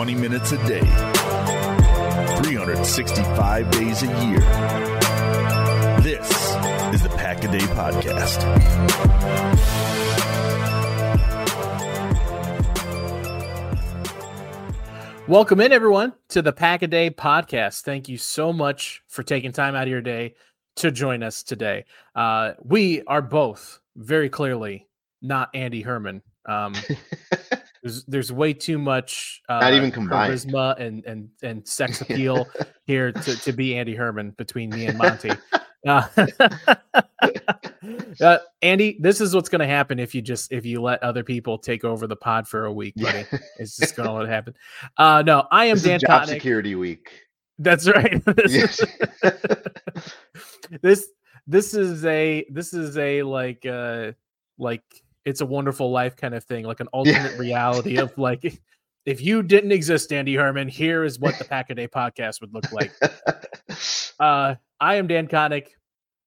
20 minutes a day, 365 days a year. This is the Pack a Day Podcast. Welcome in, everyone, to the Pack a Day podcast. Thank you so much for taking time out of your day to join us today. Uh, we are both very clearly not Andy Herman. Um, there's there's way too much uh, Not even combined. charisma and and and sex appeal here to, to be Andy Herman between me and Monte. Uh, uh, Andy, this is what's going to happen if you just if you let other people take over the pod for a week, buddy. It's just going to let it happen. Uh, no, I am This Dan job security week. That's right. This Yes. this this is a this is a like uh like it's a wonderful life kind of thing like an alternate reality of like if you didn't exist andy herman here is what the pack a day podcast would look like. Uh i am dan Koenig.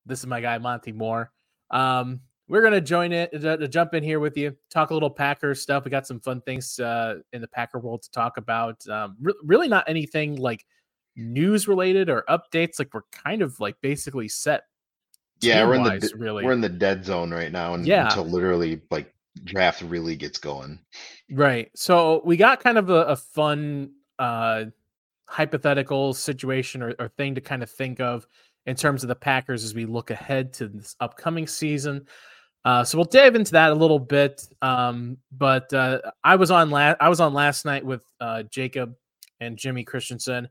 this is my guy monte moore. Um we're gonna join it to, to jump in here with you talk a little packer stuff. We got some fun things uh in the packer world to talk about. Um re- really not anything like news related or updates like we're kind of like basically set yeah, we're in the really we're in the dead zone right now, and Yeah. until literally like draft really gets going. right so we got kind of a, a fun uh hypothetical situation or, or thing to kind of think of in terms of the packers as we look ahead to this upcoming season uh, so we'll dive into that a little bit um, but uh, i was on last i was on last night with uh, jacob and jimmy christensen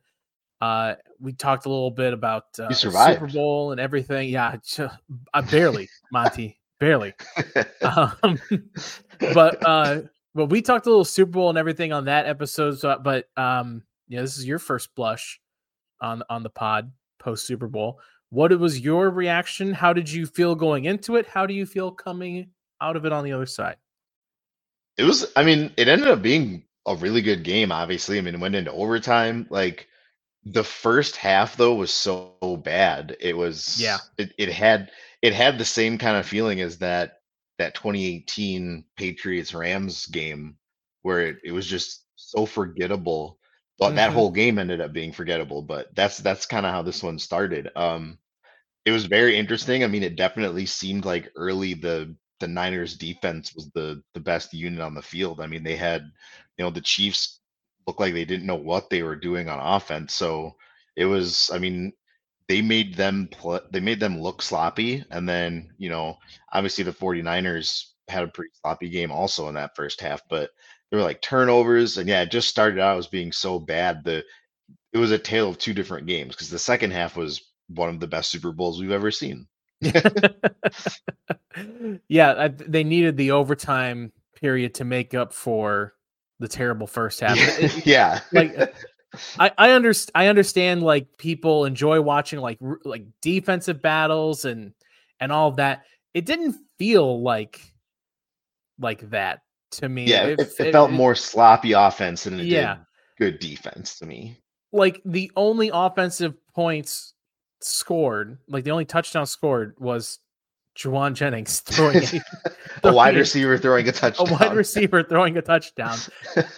uh, we talked a little bit about uh, super bowl and everything yeah j- I barely monte barely um, but uh but we talked a little Super Bowl and everything on that episode. So, but um, yeah, this is your first blush on on the pod post Super Bowl. What was your reaction? How did you feel going into it? How do you feel coming out of it on the other side? It was, I mean, it ended up being a really good game. Obviously, I mean, it went into overtime. Like the first half, though, was so bad. It was, Yeah. It, it had it had the same kind of feeling as that that 2018 Patriots Rams game, where it, it was just so forgettable. But that Mhm. whole game ended up being forgettable. But that's that's kind of how this one started. Um, it was very interesting. I mean, it definitely seemed like early the the Niners defense was the the best unit on the field. I mean, they had, you know, the Chiefs looked like they didn't know what they were doing on offense. So it was, I mean, they made them play, they made them look sloppy and then, you know, obviously the 49ers had a pretty sloppy game also in that first half, but there were like turnovers and yeah, it just started out as being so bad the it was a tale of two different games because the second half was one of the best Super Bowls we've ever seen. yeah, I, they needed the overtime period to make up for the terrible first half. It- it- yeah. like I I understand I understand like people enjoy watching like r- like defensive battles and and all of that. It didn't feel like like that to me. yeah, it, it felt more sloppy offense than it Yeah. did good defense to me. like the only offensive points scored, like the only touchdown scored was Jauan Jennings throwing a, a wide receiver throwing a touchdown. a wide receiver throwing a touchdown.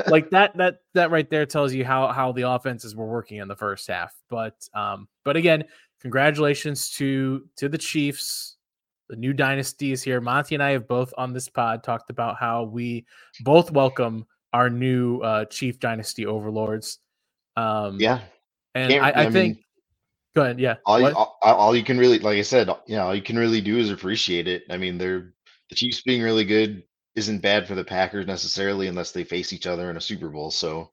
like that that that right there tells you how how the offenses were working in the first half but um but again congratulations to to the chiefs the new dynasty is here monte and i have both on this pod talked about how we both welcome our new uh chief dynasty overlords um yeah. and I, I, think go ahead yeah All you, all, all you can really, like I said, you know, all you can really do is appreciate it. I mean, they're the Chiefs being really good isn't bad for the Packers necessarily, unless they face each other in a Super Bowl. So,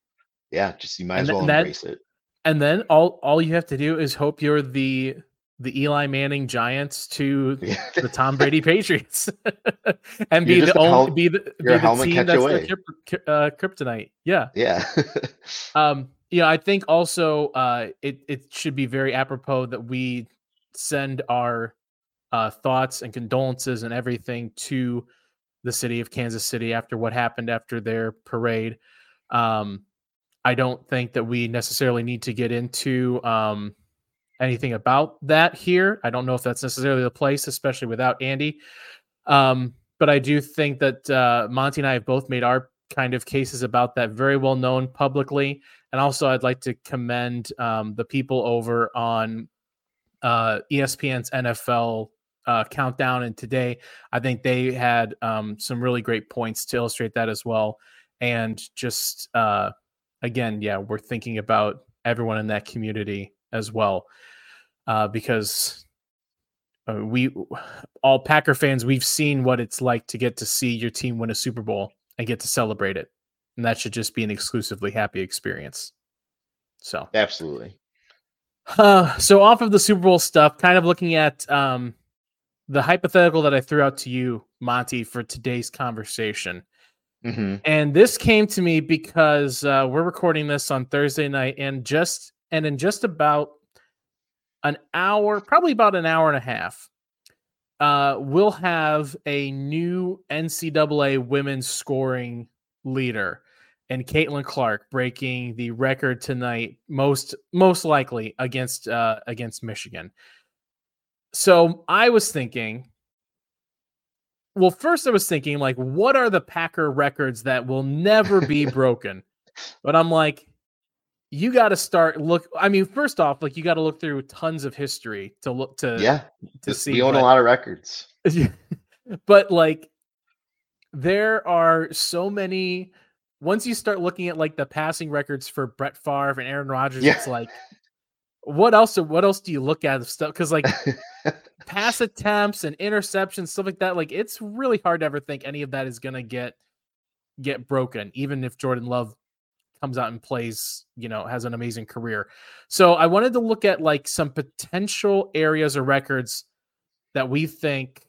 yeah, just you might And as well that- embrace it. and then all all you have to do is hope you're the the eli manning giants to the Tom Brady Patriots and be the only hel- be the, be the team that's away. the uh, kryptonite. Yeah. yeah, Um. Yeah. I think also uh it it should be very apropos that we send our uh thoughts and condolences and everything to the city of Kansas City after what happened after their parade. Um, I don't think that we necessarily need to get into um anything about that here. I don't know if that's necessarily the place, especially without Andy. Um, but I do think that uh, Monte and I have both made our kind of cases about that very well known publicly. And also, I'd like to commend um, the people over on uh, ESPN's NFL uh, countdown. And today, I think they had um, some really great points to illustrate that as well. And just uh, again, yeah, we're thinking about everyone in that community as well, uh, because uh, we all Packer fans, we've seen what it's like to get to see your team win a Super Bowl and get to celebrate it, and that should just be an exclusively happy experience. So absolutely. Uh, so off of the Super Bowl stuff, kind of looking at um, the hypothetical that I threw out to you, Monte, for today's conversation. Mm-hmm. And this came to me because uh, we're recording this on Thursday night, and just and in just about an hour, probably about an hour and a half, uh, we'll have a new NCAA women's scoring leader, and Caitlin Clark breaking the record tonight, most most likely against uh, against Michigan. So I was thinking well, first I was thinking, like, what are the Packer records that will never be broken? but I'm like, you got to start look. I mean, first off, like, you got to look through tons of history to look to yeah to see. We own but, a lot of records, but like, there are so many. Once you start looking at like the passing records for Brett Favre and Aaron Rodgers, Yeah. it's like, what else? What else do you look at of stuff? Because like pass attempts and interceptions, stuff like that. Like it's really hard to ever think any of that is gonna get get broken, even if Jordan Love comes out and plays, you know, has an amazing career. So I wanted to look at like some potential areas or records that we think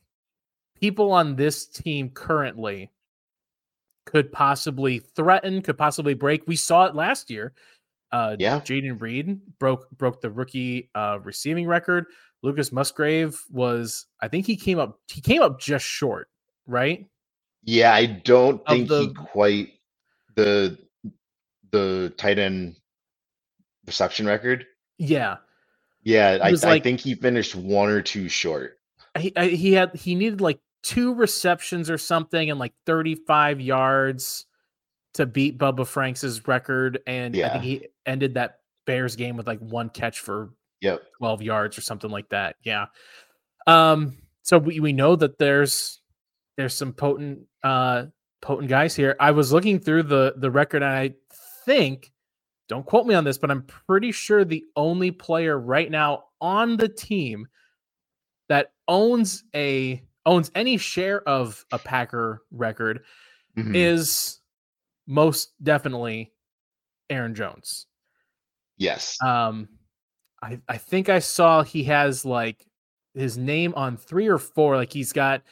people on this team currently could possibly threaten, could possibly break. We saw it last year. Uh, Yeah. Jayden Reed broke broke the rookie uh, receiving record. Lucas Musgrave was, I think he came up, he came up just short, right? yeah. I don't Of think he quite the the tight end reception record. Yeah, Yeah, I, was I think he finished one or two short. he I- he had he needed like two receptions or something and like 35 yards to beat Bubba Franks' record, and I think he ended that Bears game with like one catch for Yep. 12 yards or something like that. Yeah. Um, so we, we know that there's there's some potent uh potent guys here. I was looking through the the record and I think don't quote me on this, but I'm pretty sure the only player right now on the team that owns a owns any share of a Packer record Mhm. is most definitely Aaron Jones. yes. Um, I I think I saw he has like his name on three or four. Like he's got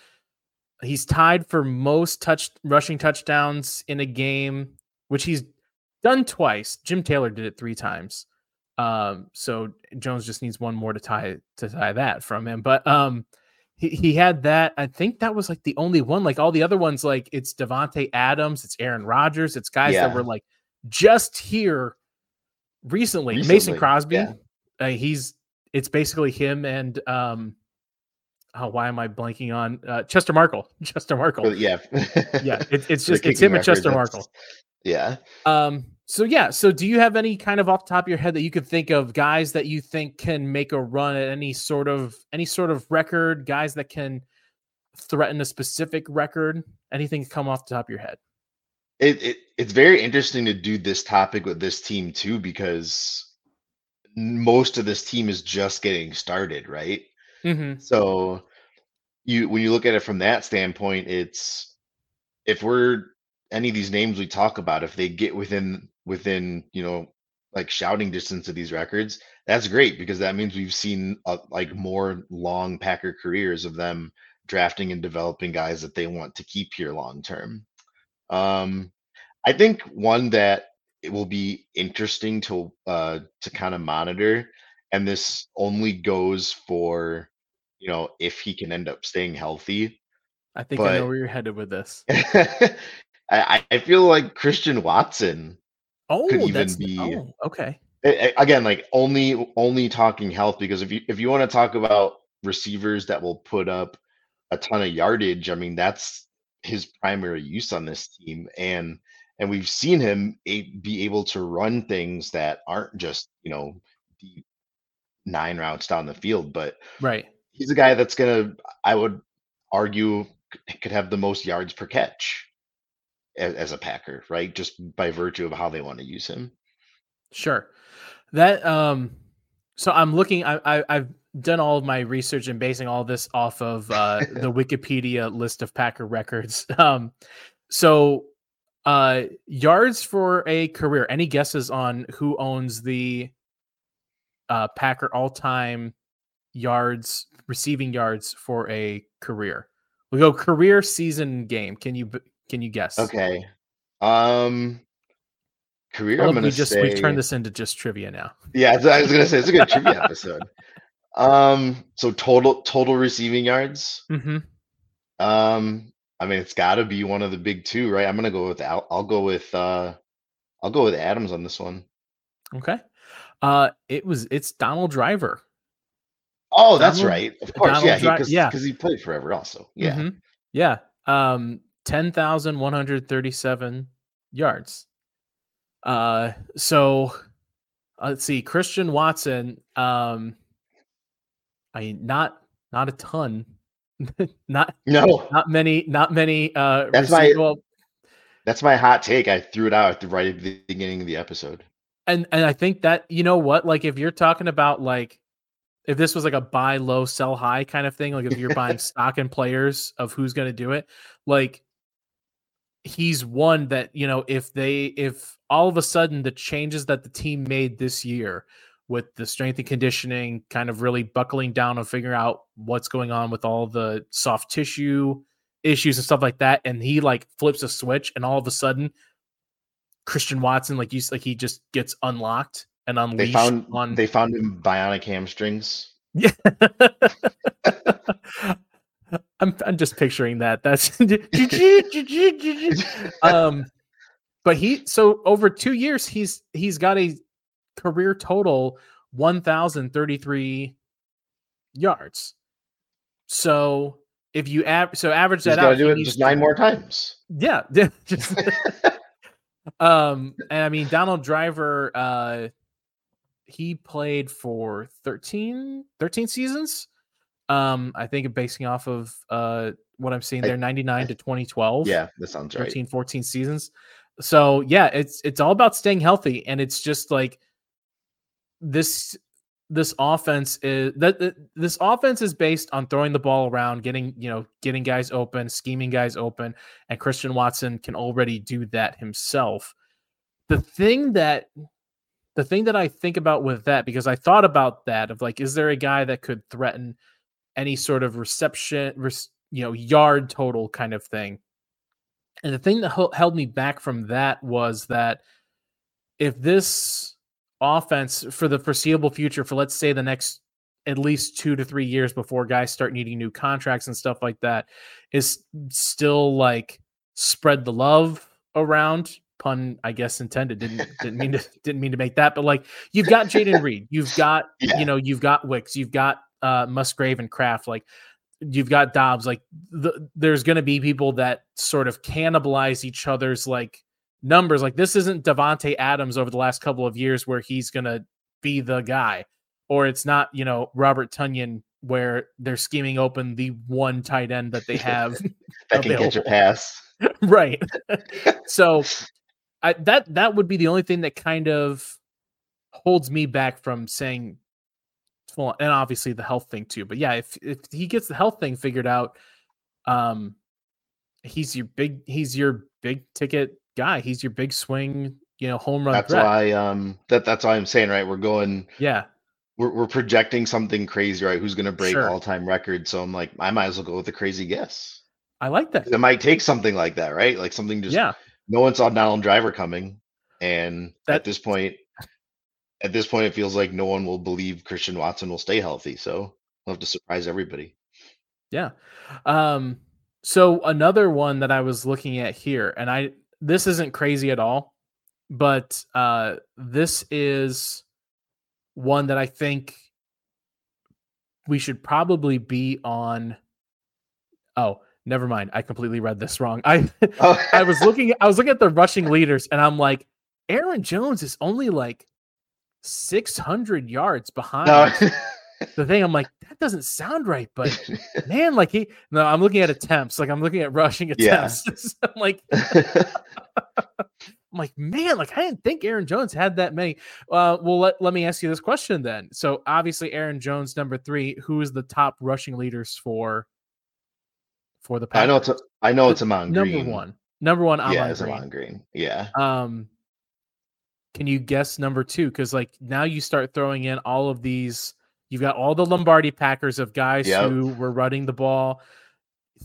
he's tied for most touch rushing touchdowns in a game, which he's done twice. Jim Taylor did it three times. Um, so Jones just needs one more to tie to tie that from him. But um, he, he had that. I think that was like the only one. Like all the other ones, like it's Davante Adams, it's Aaron Rodgers, it's guys that were like just here recently. Mason Crosby, yeah. uh, he's it's basically him and um, oh, why am I blanking on uh, Chester Marcol? Chester Marcol. Yeah. yeah, it, it's just it's him and Chester Marcol. Yeah. Um, so yeah, so do you have any kind of off the top of your head that you could think of guys that you think can make a run at any sort of any sort of record, guys that can threaten a specific record? Anything come off the top of your head? It, it it's very interesting to do this topic with this team too because most of this team is just getting started, right? Mm-hmm. So you when you look at it from that standpoint, it's if we're any of these names we talk about, if they get within within you know like shouting distance of these records, that's great because that means we've seen uh, like more long Packer careers of them drafting and developing guys that they want to keep here long term. Um, I think one that it will be interesting to uh to kind of monitor, and this only goes for you know if he can end up staying healthy. I think I know where you're headed with this. I, I feel like Christian Watson Oh, even that's be- oh, okay. again like only only talking health because if you if you want to talk about receivers that will put up a ton of yardage i mean that's his primary use on this team and and we've seen him a- be able to run things that aren't just you know deep nine routes down the field, but Right. he's a guy that's gonna, I would argue, could have the most yards per catch as, as a Packer, right? Just by virtue of how they want to use him. Sure. That um so I'm looking I, I I've done all of my research and basing all this off of uh the Wikipedia list of Packer records. Um so uh yards for a career. Any guesses on who owns the uh Packer all-time yards receiving yards for a career? We go career season game. Can you can you guess? Okay. Um, career. I'm gonna we just say. we've turned this into just trivia now. Yeah, I was gonna say it's a good trivia episode. Um, so total total receiving yards. Mm-hmm. Um, I mean, it's got to be one of the big two, right? I'm gonna go with Al. I'll go with uh, I'll go with Adams on this one. Okay. Uh it was it's Donald Driver. Oh, that's right. Of course, Donald yeah, Dri- because yeah. because he played forever, also. Yeah. Mhm. Yeah. Um 10,137 yards. Uh so let's see Christian Watson um I mean not not a ton. not No, not many not many uh That's my- well, that's my hot take. I threw it out at the right at the beginning of the episode. and and I think that you know what, like if you're talking about like if this was like a buy low, sell high kind of thing, like if you're buying stock in players of who's going to do it, like he's one that you know if they if all of a sudden the changes that the team made this year with the strength and conditioning kind of really buckling down and figuring out what's going on with all the soft tissue issues and stuff like that and he like flips a switch and all of a sudden Christian Watson like you like he just gets unlocked and unleashed They found on they found him bionic hamstrings. yeah. I'm I'm just picturing that. That's um but he so over 2 years he's he's got a career total 1033 yards. So if you av- so average He's that to out do it just to- nine more times. yeah, just um and I mean Donald Driver uh he played for 13 13 seasons. Um I think basing off of uh what I'm seeing there 99 to 2012. Yeah, that sounds right. 13 14 seasons. So yeah, it's it's all about staying healthy and it's just like this this offense is that- this offense is based on throwing the ball around, getting, you know, getting guys open, scheming guys open, and Christian Watson can already do that himself. The thing that the thing that I think about with that because I thought about that of like is there a guy that could threaten any sort of reception, you know, yard total kind of thing. And the thing that held me back from that was that if this offense for the foreseeable future, for let's say the next at least two to three years before guys start needing new contracts and stuff like that, is still like spread the love around. Pun, I guess intended. Didn't didn't mean to didn't mean to make that, but like you've got Jayden Reed, you've got Yeah. you know you've got Wicks, you've got uh, Musgrave and Kraft, like you've got Dobbs. Like the, there's going to be people that sort of cannibalize each other's like numbers. Like this isn't Davante Adams over the last couple of years where he's going to be the guy, or it's not you know Robert Tonyan where they're scheming open the one tight end that they have. That can catch a pass. right. so I, that that would be the only thing that kind of holds me back from saying full and obviously the health thing too. But yeah, if if he gets the health thing figured out, um he's your big he's your big ticket guy. He's your big swing, you know, home run That's threat. why um that that's why I'm saying right. We're going Yeah. we're we're projecting something crazy, right? Who's gonna break Sure. all time records? So I'm like, I might as well go with a crazy guess. I like that. It might take something like that, right? Like something just yeah. no one saw Donald Driver coming, and That- at this point, at this point, it feels like no one will believe Christian Watson will stay healthy. So we'll have to surprise everybody. Yeah. Um so another one that I was looking at here and I this isn't crazy at all, but uh this is one that I think we should probably be on oh, never mind. I completely read this wrong. I Oh. I was looking I was looking at the rushing leaders and I'm like, Aaron Jones is only like 600 yards behind No. the thing. I'm like, that doesn't sound right, but man, like he no, I'm looking at attempts, like I'm looking at rushing Yeah. attempts. I'm like, I'm like, man, like I didn't think Aaron Jones had that many. Uh, well, let, let me ask you this question then. So obviously, Aaron Jones, number three, who is the top rushing leaders for for the I know it's a, I know it's Ahman number Green. one. Number one, yeah, Ahman it's Green. Ahman Green. Yeah. Um, can you guess number two? Because like now you start throwing in all of these. You've got all the Lombardi Packers of guys Yep. who were running the ball.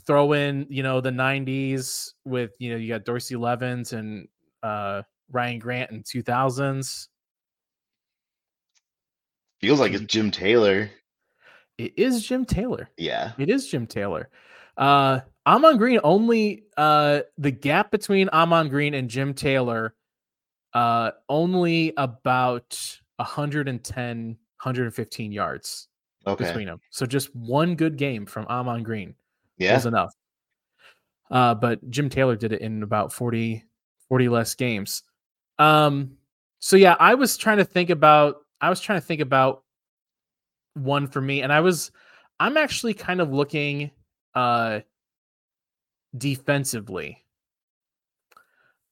Throw in, you know, the '90s with you know you got Dorsey Levens and uh, Ryan Grant in 2000s. Feels like it's Jim Taylor. It is Jim Taylor. Yeah. It is Jim Taylor. Uh Ahman Green only uh the gap between Ahman Green and Jim Taylor uh only about 110 115 yards Okay. between them. So just one good game from Ahman Green Yeah. was enough. Uh but Jim Taylor did it in about 40 40 less games. Um so yeah, I was trying to think about I was trying to think about one for me and I was I'm actually kind of looking uh defensively.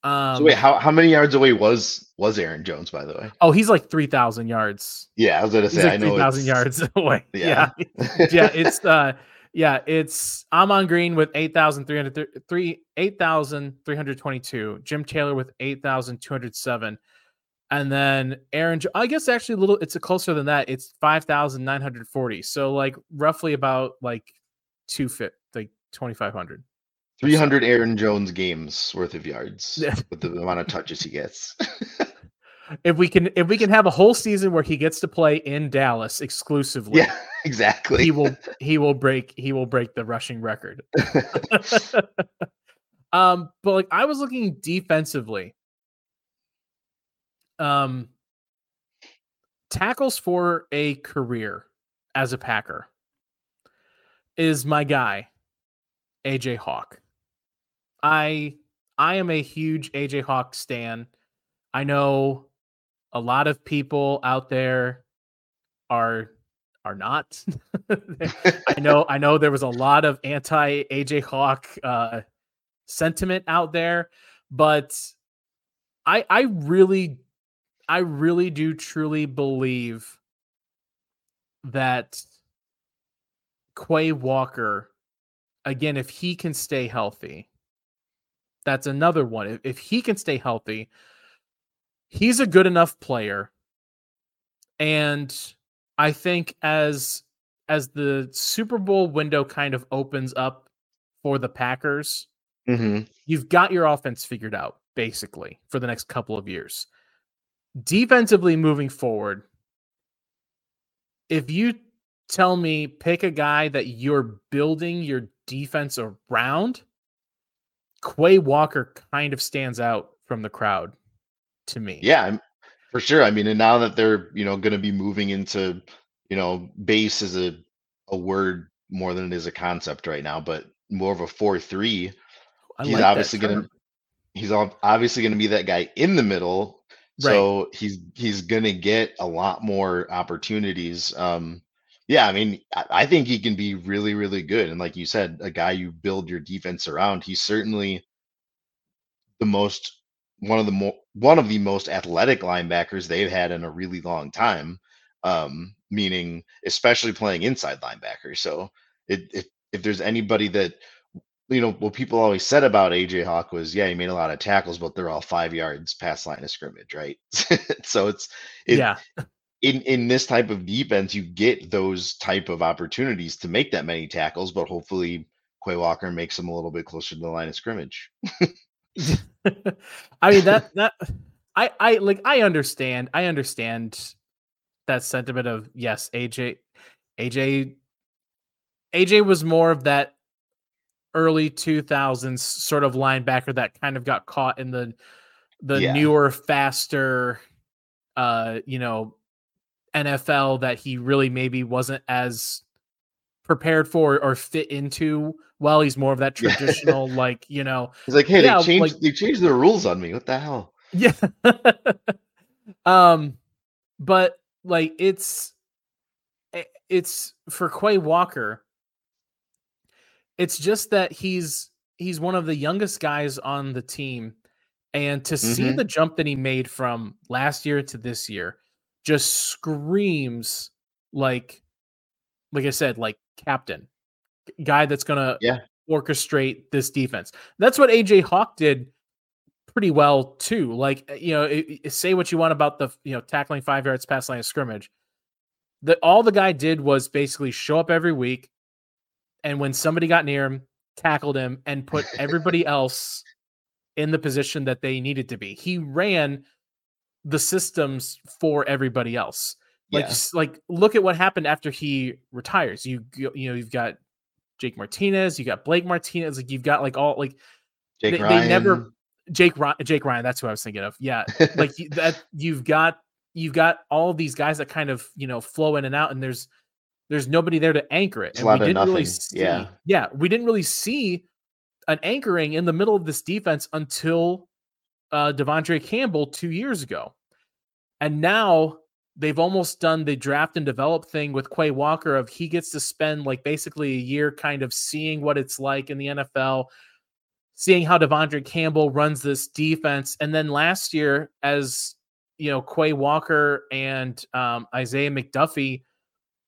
Um so wait, how how many yards away was was Aaron Jones, by the way? Oh, he's like 3,000 yards. Yeah, I was gonna say I like know 3,000 yards away. Yeah. Yeah. yeah, it's uh yeah, it's Ahman Green with 8,300 three 8,322, Jim Taylor with 8,207. And then Aaron I guess actually a little it's a closer than that. It's 5,940. So like roughly about like two fit like 2,500. 300 Aaron Jones games worth of yards with the amount of touches he gets. If we can if we can have a whole season where he gets to play in Dallas exclusively. yeah, exactly. he will he will break he will break the rushing record. um, but like I was looking defensively. Um, tackles for a career as a Packer is my guy, AJ Hawk. I I am a huge AJ Hawk stan. I know a lot of people out there are are not. I know I know there was a lot of anti AJ Hawk uh sentiment out there, but I I really I really do truly believe that Quay Walker again if he can stay healthy that's another one if, if he can stay healthy he's a good enough player and I think as as the Super Bowl window kind of opens up for the Packers, hmm you've got your offense figured out basically for the next couple of years. Defensively moving forward, if you tell me pick a guy that you're building your defense around, Quay Walker kind of stands out from the crowd to me. Yeah, for sure. I mean, and now that they're you know going to be moving into you know base is a a word more than it is a concept right now, but more of a four three. I He's like obviously going to he's obviously going to be that guy in the middle. Right. So he's he's going to get a lot more opportunities. Um, yeah, I mean, I, think he can be really, really good. And like you said, a guy you build your defense around. He's certainly the most one of the more one of the most athletic linebackers they've had in a really long time. Um, meaning especially playing inside linebacker. So it, if if there's anybody that you know what people always said about AJ Hawk was yeah he made a lot of tackles but they're all five yards past line of scrimmage right so it's it, yeah. in in this type of defense you get those type of opportunities to make that many tackles but hopefully Quay Walker makes them a little bit closer to the line of scrimmage I mean that that I I like I understand I understand that sentiment of yes AJ AJ AJ was more of that early 2000s sort of linebacker that kind of got caught in the the Yeah. newer faster uh you know NFL that he really maybe wasn't as prepared for or fit into well. He's more of that traditional, like you know, He's like, hey, Yeah, they changed like- they changed the rules on me. What the hell? yeah. um, but like it's it's for Quay Walker. It's just that he's he's one of the youngest guys on the team, and to see Mhm. the jump that he made from last year to this year just screams like like I said, like captain, guy that's gonna Yeah. orchestrate this defense. That's what AJ Hawk did pretty well too. Like uh, you know, i- i- say what you want about the you know tackling five yards past line of scrimmage. The all the guy did was basically show up every week, and when somebody got near him, tackled him, and put everybody else in the position that they needed to be. He ran the systems for everybody else. Like yeah. like look at what happened after he retires. You you know you've got Jake Martinez, you got Blake Martinez, like you've got like all like Jake they- Ryan. they never- Jake Ryan, Jake Ryan. That's who I was thinking of. Yeah, like you- that. You've got you've got all these guys that kind of you know flow in and out, and there's there's nobody there to anchor it. And we didn't really see, Yeah. yeah, we didn't really see an anchoring in the middle of this defense until uh De'Vondre Campbell two years ago, and now they've almost done the draft and develop thing with Quay Walker of he gets to spend like basically a year kind of seeing what it's like in the NFL, seeing how De'Vondre Campbell runs this defense. And then last year, as you know, Quay Walker and um, Isaiah McDuffie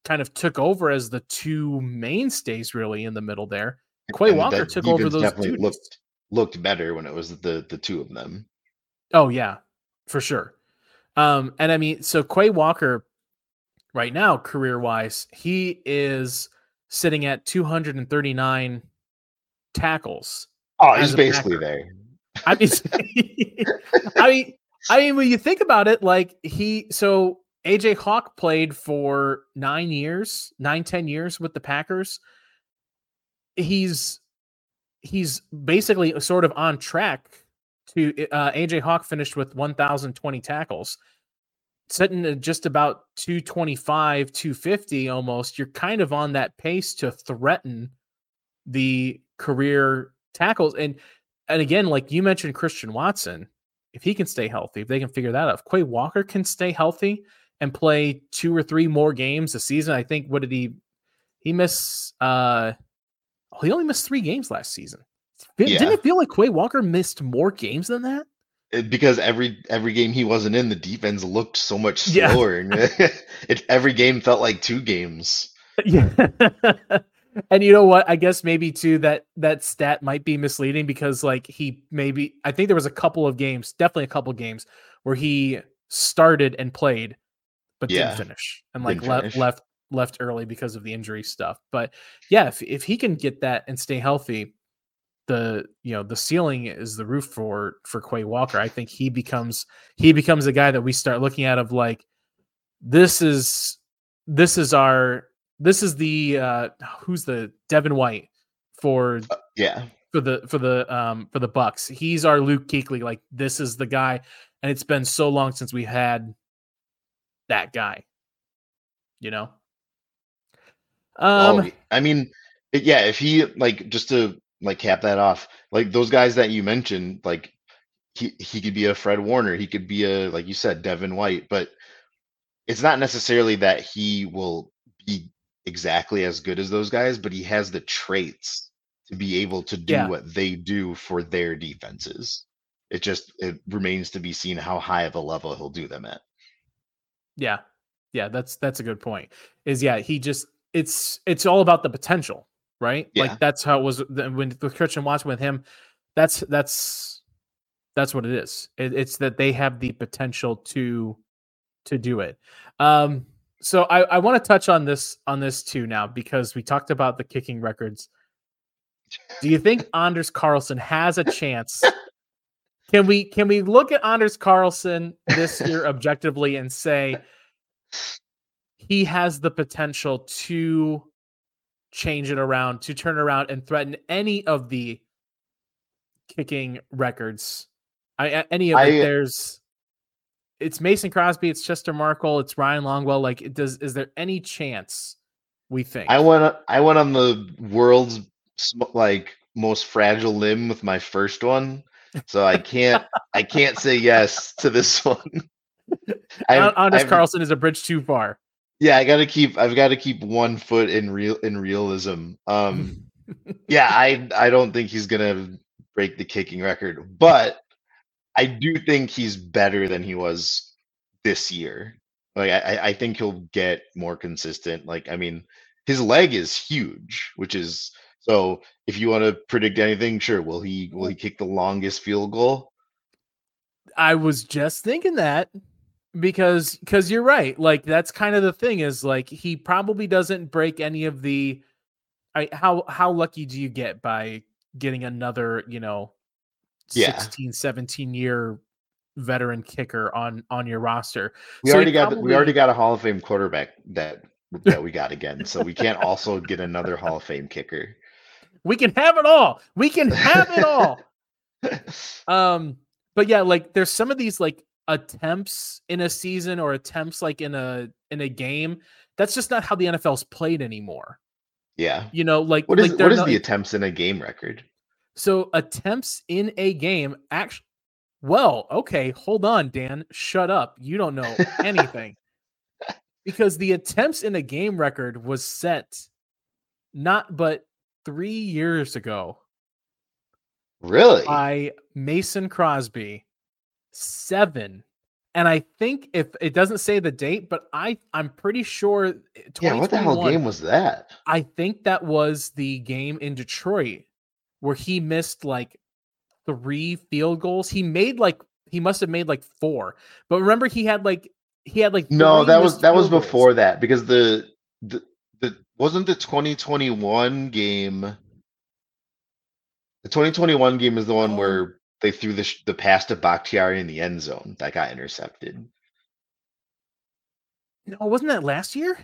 kind of took over as the two mainstays really in the middle there. Quay And Walker took over those definitely duties. looked looked better when it was the the two of them. Oh yeah, for sure. Um, and I mean, so Quay Walker, right now, career wise, he is sitting at 239 tackles. Oh, he's basically there. I mean, I mean, I mean, when you think about it, like he, so AJ Hawk played for nine years, nine ten years with the Packers. He's, he's basically sort of on track to, uh, AJ Hawk finished with 1,020 tackles. Sitting at just about 225, 250 almost, you're kind of on that pace to threaten the career tackles. And and again, like you mentioned, Christian Watson, if he can stay healthy, if they can figure that out, if Quay Walker can stay healthy and play two or three more games a season, I think what did he he miss uh he only missed three games last season. Yeah. Didn't it feel like Quay Walker missed more games than that? It- because every every game he wasn't in, the defense looked so much slower. and it every game felt like two games. Yeah. and you know what? I guess maybe too that that stat might be misleading because like he maybe I think there was a couple of games, definitely a couple of games where he started and played but Yeah. didn't finish and like finish. left left early because of the injury stuff. But yeah, if if he can get that and stay healthy, the you know the ceiling is the roof for for Quay Walker. I think he becomes he becomes a guy that we start looking at of like this is this is our this is the uh who's the Devin White for Yeah, for the for the um for the Bucks. He's our Luke Kuechly. Like this is the guy, and it's been so long since we had that guy. You know. Um. oh, I mean, yeah. If he like just to like cap that off, like those guys that you mentioned, like he he could be a Fred Warner, he could be a like you said Devin White, but it's not necessarily that he will be exactly as good as those guys, but he has the traits to be able to do Yeah. what they do for their defenses. It just it remains to be seen how high of a level he'll do them at. Yeah. Yeah, that's that's a good point. Is yeah, he just it's it's all about the potential, right? Yeah. Like that's how it was when with Christian Watson with him. That's that's that's what it is. It, it's that they have the potential to to do it. Um so I I want to touch on this on this too now because we talked about the kicking records. Do you think Anders Carlson has a chance? Can we can we look at Anders Carlson this year objectively and say he has the potential to change it around, to turn around and threaten any of the kicking records? I any of it. There's it's Mason Crosby, it's Chester Marcol, it's Ryan Longwell. Like, it does is there any chance we think? I went I went on the world's like most fragile limb with my first one, so I can't I can't say yes to this one. I, Hon- Anders I've- Carlson is a bridge too far. Yeah, I gotta keep I've got to keep one foot in real in realism. Um, yeah, I I don't think he's gonna break the kicking record, but I do think he's better than he was this year. Like I, I- I think he'll get more consistent. Like I mean, his leg is huge, which is so. If you want to predict anything, sure. Will he will he kick the longest field goal? I was just thinking that because because you're right. Like that's kind of the thing is like he probably doesn't break any of the I how how lucky do you get by getting another, you know, Yeah. 16 17 year veteran kicker on on your roster. We So already got the- we already got a Hall of Fame quarterback that that we got again, so we can't also get another Hall of Fame kicker. We can have it all. We can have it all. um but yeah like there's some of these like attempts in a season or attempts like in a in a game that's just not how the nfl's played anymore yeah. you know like What is like what is not- the attempts in a game record? so attempts in a game actually well okay hold on dan shut up you don't know anything because the attempts in a game record was set not but three years ago Really? by Mason Crosby, seven. And I think if it doesn't say the date, but I I'm pretty sure. eh, yeah. What the hell game was that? I think that was the game in Detroit where he missed like three field goals. He made like he must have made like four. But remember, he had like he had like No, that was that was field goals. before that because the the the wasn't the 2021 game. The 2021 game is the one Oh. where they threw the sh- the pass to Bakhtiari in the end zone that got intercepted. No, wasn't that last year?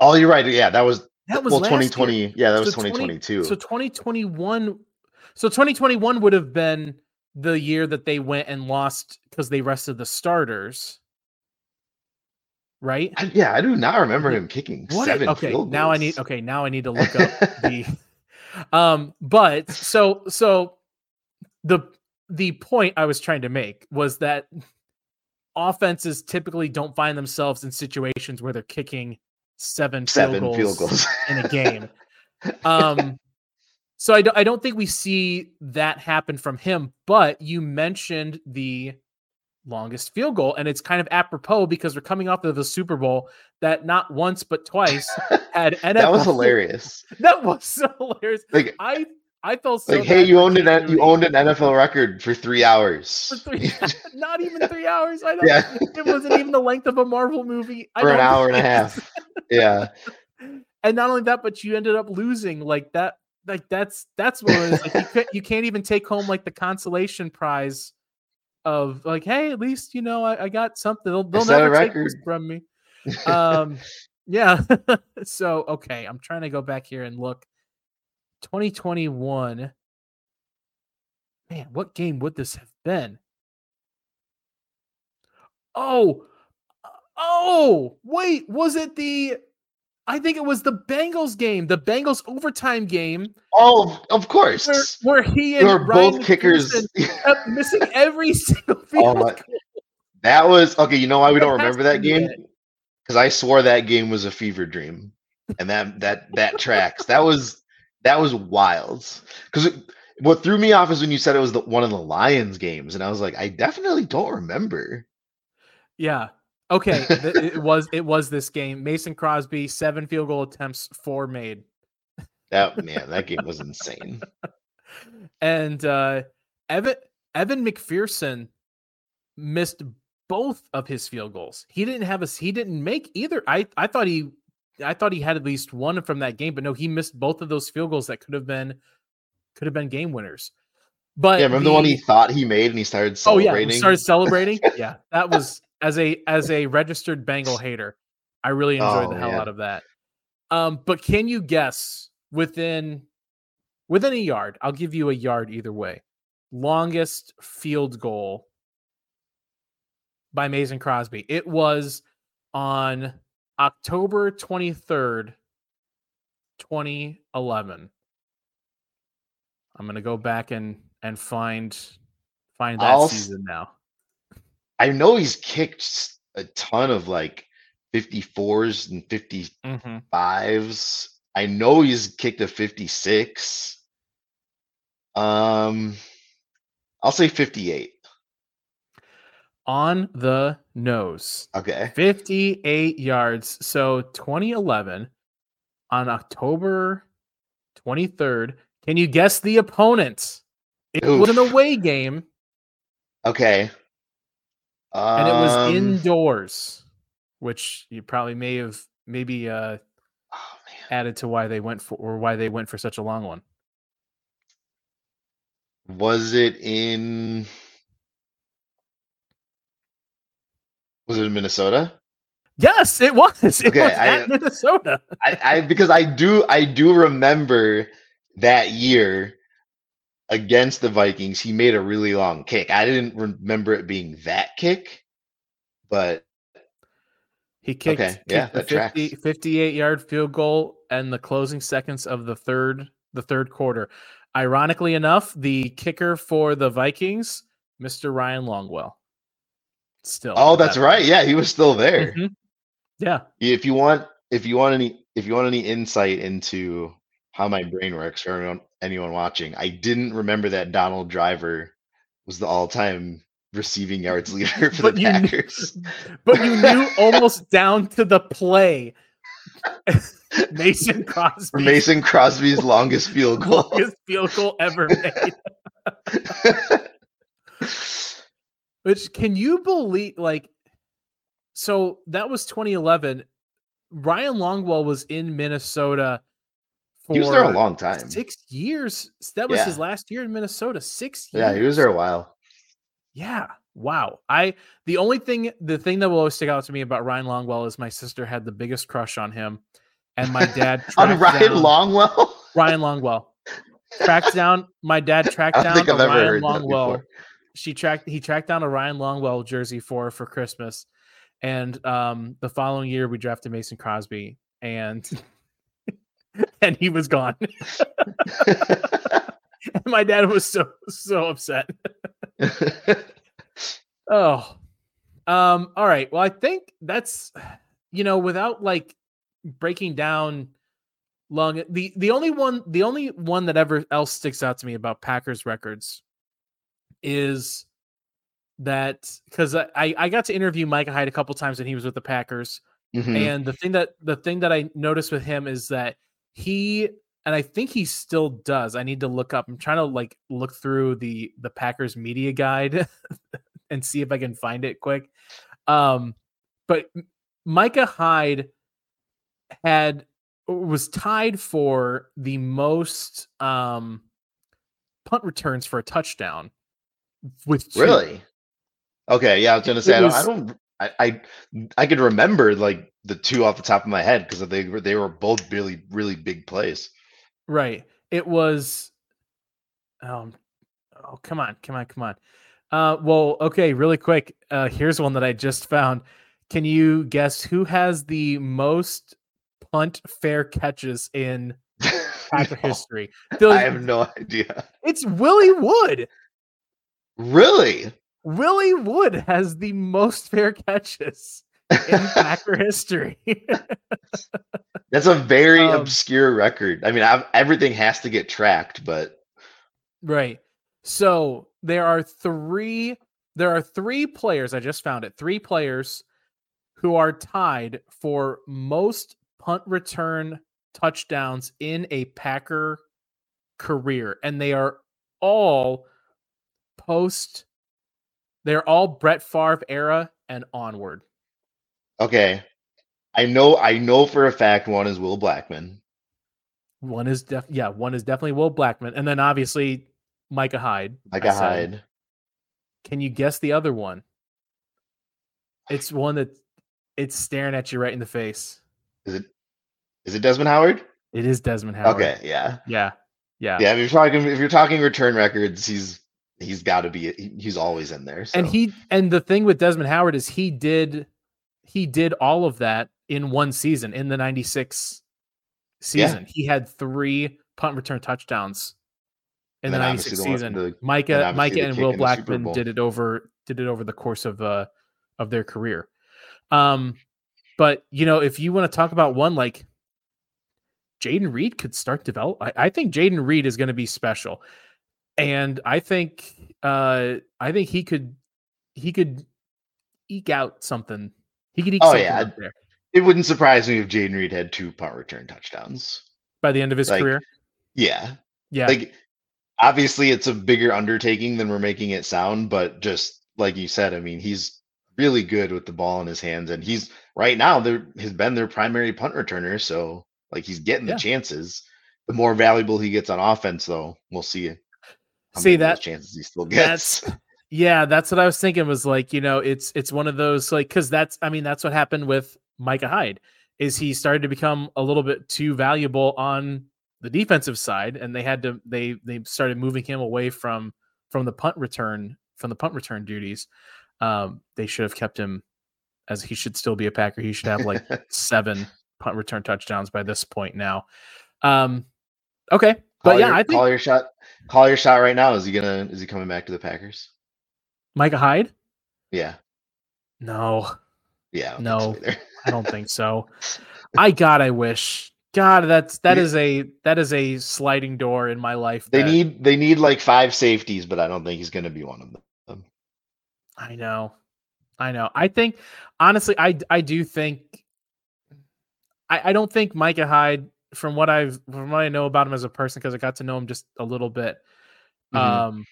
Oh, you're right. Yeah, that was That was well last year. 2020. Yeah, that was So 20 2022. So 2021 so 2021 would have been the year that they went and lost because they rested the starters. Right? I- yeah, I do not remember him kicking What? seven. okay, field now I need okay, now I need to look up the um but so so the the point I was trying to make was that offenses typically don't find themselves in situations where they're kicking seven, seven field field goals goals in a game. um so I, do, I don't think we see that happen from him but you mentioned the longest field goal and it's kind of apropos because we're coming off of the super bowl that not once but twice had NFL that was hilarious. that was so hilarious. Like, i i felt so like, hey, you owned an N- you owned an NFL record for three hours. for three, not even three hours? I don't yeah, it wasn't even the length of a marvel movie. For an hour and a half. Yeah, and not only that but you ended up losing like that like that's that's what it is. Like you, can't, you can't even take home like the consolation prize of like hey at least you know i, I got something. They'll, they'll never take this from me. Um yeah. So okay i'm trying to go back here and look. 2021 man what game would this have been? Oh uh, oh wait was it the i think it was the bengals game the bengals overtime game oh, of course. where, where he and were Ryan both kickers. Kept missing every single field Oh that was okay. You know why we don't remember that game? Because I swore that game was a fever dream, and that that that tracks. That was that was wild. Because what threw me off is when you said it was the, one of the Lions games, and I was like, I definitely don't remember. Yeah. Okay. th- it was it was this game. Mason Crosby, seven field goal attempts, four made. That man, that game was insane. And uh Evan Evan McPherson missed both of his field goals. He didn't have a he didn't make either. I I thought he I thought he had at least one from that game, but no, he missed both of those field goals that could have been could have been game winners. But Yeah, remember the one he thought he made and he started celebrating. Oh yeah, started celebrating. yeah, that was as a as a registered Bengal hater, I really enjoyed the Oh, hell yeah. out of that. Um, but can you guess within within a yard? I'll give you a yard either way. Longest field goal by Mason Crosby. It was on October twenty third, 2011. I'm gonna go back and and find find that I'll season now. I know he's kicked a ton of like 54s and 55s. Mhm. I know he's kicked a 56. Um, I'll say 58. On the nose. Okay. 58 yards. So 2011 on October 23rd. Can you guess the opponent? It was an away game Okay. And it was Um, indoors, which you probably may have maybe uh Oh added to why they went for or why they went for such a long one. Was it in? Was it in Minnesota? Yes, it was. It Okay, was I- at Minnesota. I, I because I do I do remember that year against the Vikings, he made a really long kick. I didn't remember it being that kick, but He kicked, Okay, yeah, the 50, 58 yard field goal and the closing seconds of the third the third quarter. Ironically enough, the kicker for the Vikings, Mr. Ryan Longwell. Still. oh, that's that right. Yeah, he was still there. Mhm. Yeah. If you want, if you want any, if you want any insight into how my brain works, for anyone, anyone watching, I didn't remember that Donald Driver was the all-time receiving yards leader for But the you knew- Packers. But you knew almost down to the play. Mason Crosby. For Mason Crosby's longest field goal. longest field goal ever made. Which can you believe? Like, so that was 2011. Ryan Longwell was in Minnesota for he was there a long time. six years. That was his last year in Minnesota. Six years. Yeah, he was there a while. Yeah. Wow. I the only thing the thing that will always stick out to me about Ryan Longwell is my sister had the biggest crush on him, and my dad On Ryan Longwell. Ryan Longwell tracked down. My dad tracked down think I've Ryan Longwell. She tracked. He tracked down a Ryan Longwell jersey for for Christmas, and um, the following year we drafted Mason Crosby, and and he was gone. and my dad was so so upset. Oh, um, all right. Well, I think that's you know, without like breaking down long the the only one the only one that ever else sticks out to me about Packers records is that because I, I got to interview Micah Hyde a couple times when he was with the Packers, Mhm. and the thing that the thing that I noticed with him is that he and I think he still does. I need to look up. I'm trying to like look through the the Packers media guide and see if I can find it quick. Um, but Micah Hyde had was tied for the most um punt returns for a touchdown with two. Really? Okay, yeah, I was gonna say I don't, I don't I, I I could remember like the two off the top of my head because they were they were both really really big plays. Right. It was um oh come on, come on, come on. Uh well, okay, really quick. Uh here's one that I just found. Can you guess who has the most punt fair catches in Packer No, history? The- I have no idea. it's Willie Wood. Really? Willie Wood has the most fair catches in Packer history. That's a very Um, obscure record. I mean, I've, everything has to get tracked, but Right. So there are three there are three players, I just found it, three players who are tied for most punt return touchdowns in a Packer career. And they are all post they're all Brett Favre era and onward. Okay. I know I know for a fact one is Will Blackman. One is def yeah, one is definitely Will Blackman. And then obviously Micah Hyde. Micah Like a said. hide. Can you guess the other one? It's one that it's staring at you right in the face. Is it is it Desmond Howard? It is Desmond Howard. Okay, yeah. Yeah. Yeah. Yeah, if you're talking if you're talking return records, he's he's got to be he's always in there. So. And he and the thing with Desmond Howard is he did he did all of that in one season in the 96 season. He had three punt return touchdowns in And the '96 obviously the one- season. the- Micah, and Micah, and Will Blackman did it over did it over the course of uh of their career. Um, but you know, if you want to talk about one like Jayden Reed could start develop. I, I think Jayden Reed is going to be special, and I think uh I think he could he could eke out something. He could Oh, yeah. It wouldn't surprise me if Jayden Reed had two punt return touchdowns. by the end of his Like, career. Yeah. Yeah, Like obviously it's a bigger undertaking than we're making it sound, but just like you said, I mean, he's really good with the ball in his hands and he's right now there has been their primary punt returner, so like he's getting Yeah. the chances. The more valuable he gets on offense though, we'll see how See, many that- chances he still that's- gets. Yeah, that's what I was thinking. Was like, you know, it's it's one of those like because that's I mean that's what happened with Micah Hyde is he started to become a little bit too valuable on the defensive side, and they had to they they started moving him away from from the punt return from the punt return duties. Um, they should have kept him as he should still be a Packer. He should have like seven punt return touchdowns by this point now. Um, okay, but Call yeah, your- I think call your shot. Call your shot right now. Is he gonna is he coming back to the Packers? Micah Hyde. Yeah. No, Yeah. I No. so. I don't think so. I God, I wish. God, that's that Yeah. is a that is a sliding door in my life. They that- need they need like five safeties, but I don't think he's gonna be one of them. I know, I know. I think honestly, I I do think. I I don't think Micah Hyde, from what I've from what I know about him as a person, because I got to know him just a little bit. Mhm. Um,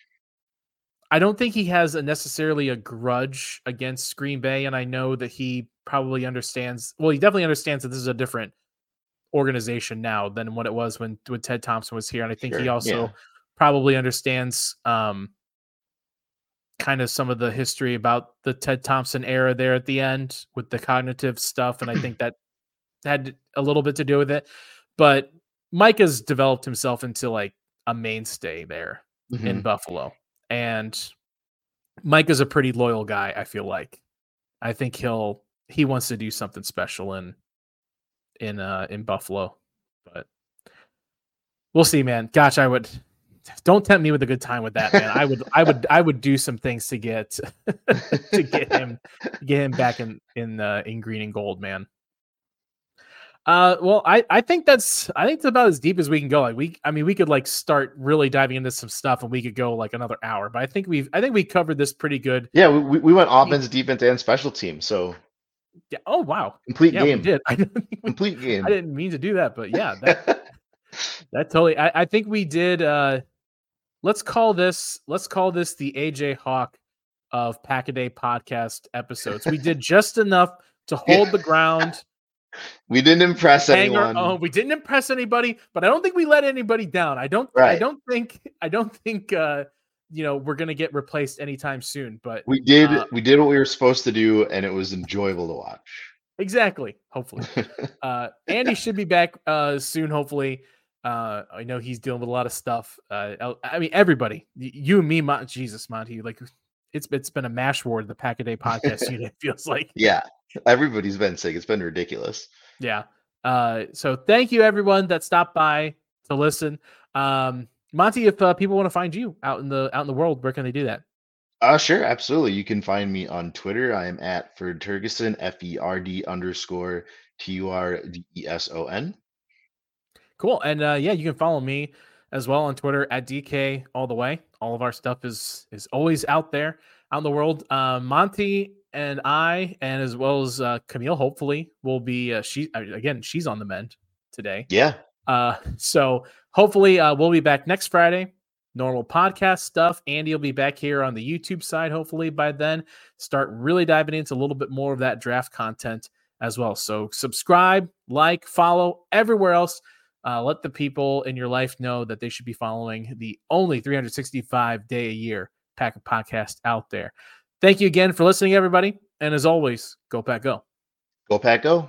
I don't think he has a necessarily a grudge against Green Bay, and I know that he probably understands. Well, he definitely understands that this is a different organization now than what it was when when Ted Thompson was here, and I think he also yeah. probably understands um, kind of some of the history about the Ted Thompson era there at the end with the cognitive stuff, and I think that had a little bit to do with it. But Mike has developed himself into like a mainstay there in Mhm. Buffalo. And Mike is a pretty loyal guy, I feel like. I think he'll he wants to do something special in in uh in Buffalo. But we'll see, man. Gosh, I would don't tempt me with a good time with that, man. I would I would I would do some things to get to get him get him back in in uh, in green and gold, man. Uh, well, I I think that's I think it's about as deep as we can go. Like we, I mean, we could like start really diving into some stuff, and we could go like another hour. But I think we've I think we covered this pretty good. Yeah, we, we we went offense, defense, and special teams. So Yeah. Oh wow. complete Yeah, game. we did. I didn't, Complete game. I didn't mean to do that, but yeah, that that totally. I, I think we did. Uh, let's call this. Let's call this the AJ Hawk of Pack a Day podcast episodes. We did just enough to hold the ground. We didn't impress hang our anyone. own. We didn't impress anybody, but I don't think we let anybody down. I don't. I don't think. I don't think. uh You know, we're gonna get replaced anytime soon. But We did Uh, we did what we were supposed to do, and it was enjoyable to watch. exactly. Hopefully, uh Andy should be back uh soon. Hopefully. Uh, I know he's dealing with a lot of stuff. Uh, I mean, everybody, you and me, Mon- Jesus, Monte, like it's it's been a mash ward. The Pack a Day podcast unit it feels like. yeah, everybody's been sick. It's been ridiculous. Yeah. Uh, so thank you everyone that stopped by to listen. Um, Monte, if uh, people want to find you out in the out in the world, where can they do that? Uh sure, absolutely. You can find me on Twitter. I am at Ferd Turgeson, F E R D underscore T U R D E S O N. Cool. And uh, yeah, you can follow me as well on Twitter at DK all the way. All of our stuff is is always out there out in the world. Uh, Monte and I, and as well as uh, Camille, hopefully will be. Uh, she again, she's on the mend today. Yeah. Uh, so hopefully uh, we'll be back next Friday. Normal podcast stuff. Andy will be back here on the YouTube side. Hopefully by then, start really diving into a little bit more of that draft content as well. So subscribe, like, follow everywhere else. Uh, let the people in your life know that they should be following the only 365 day a year pack of podcast out there. Thank you again for listening, everybody. And as always, go pack go. Go Pack Go.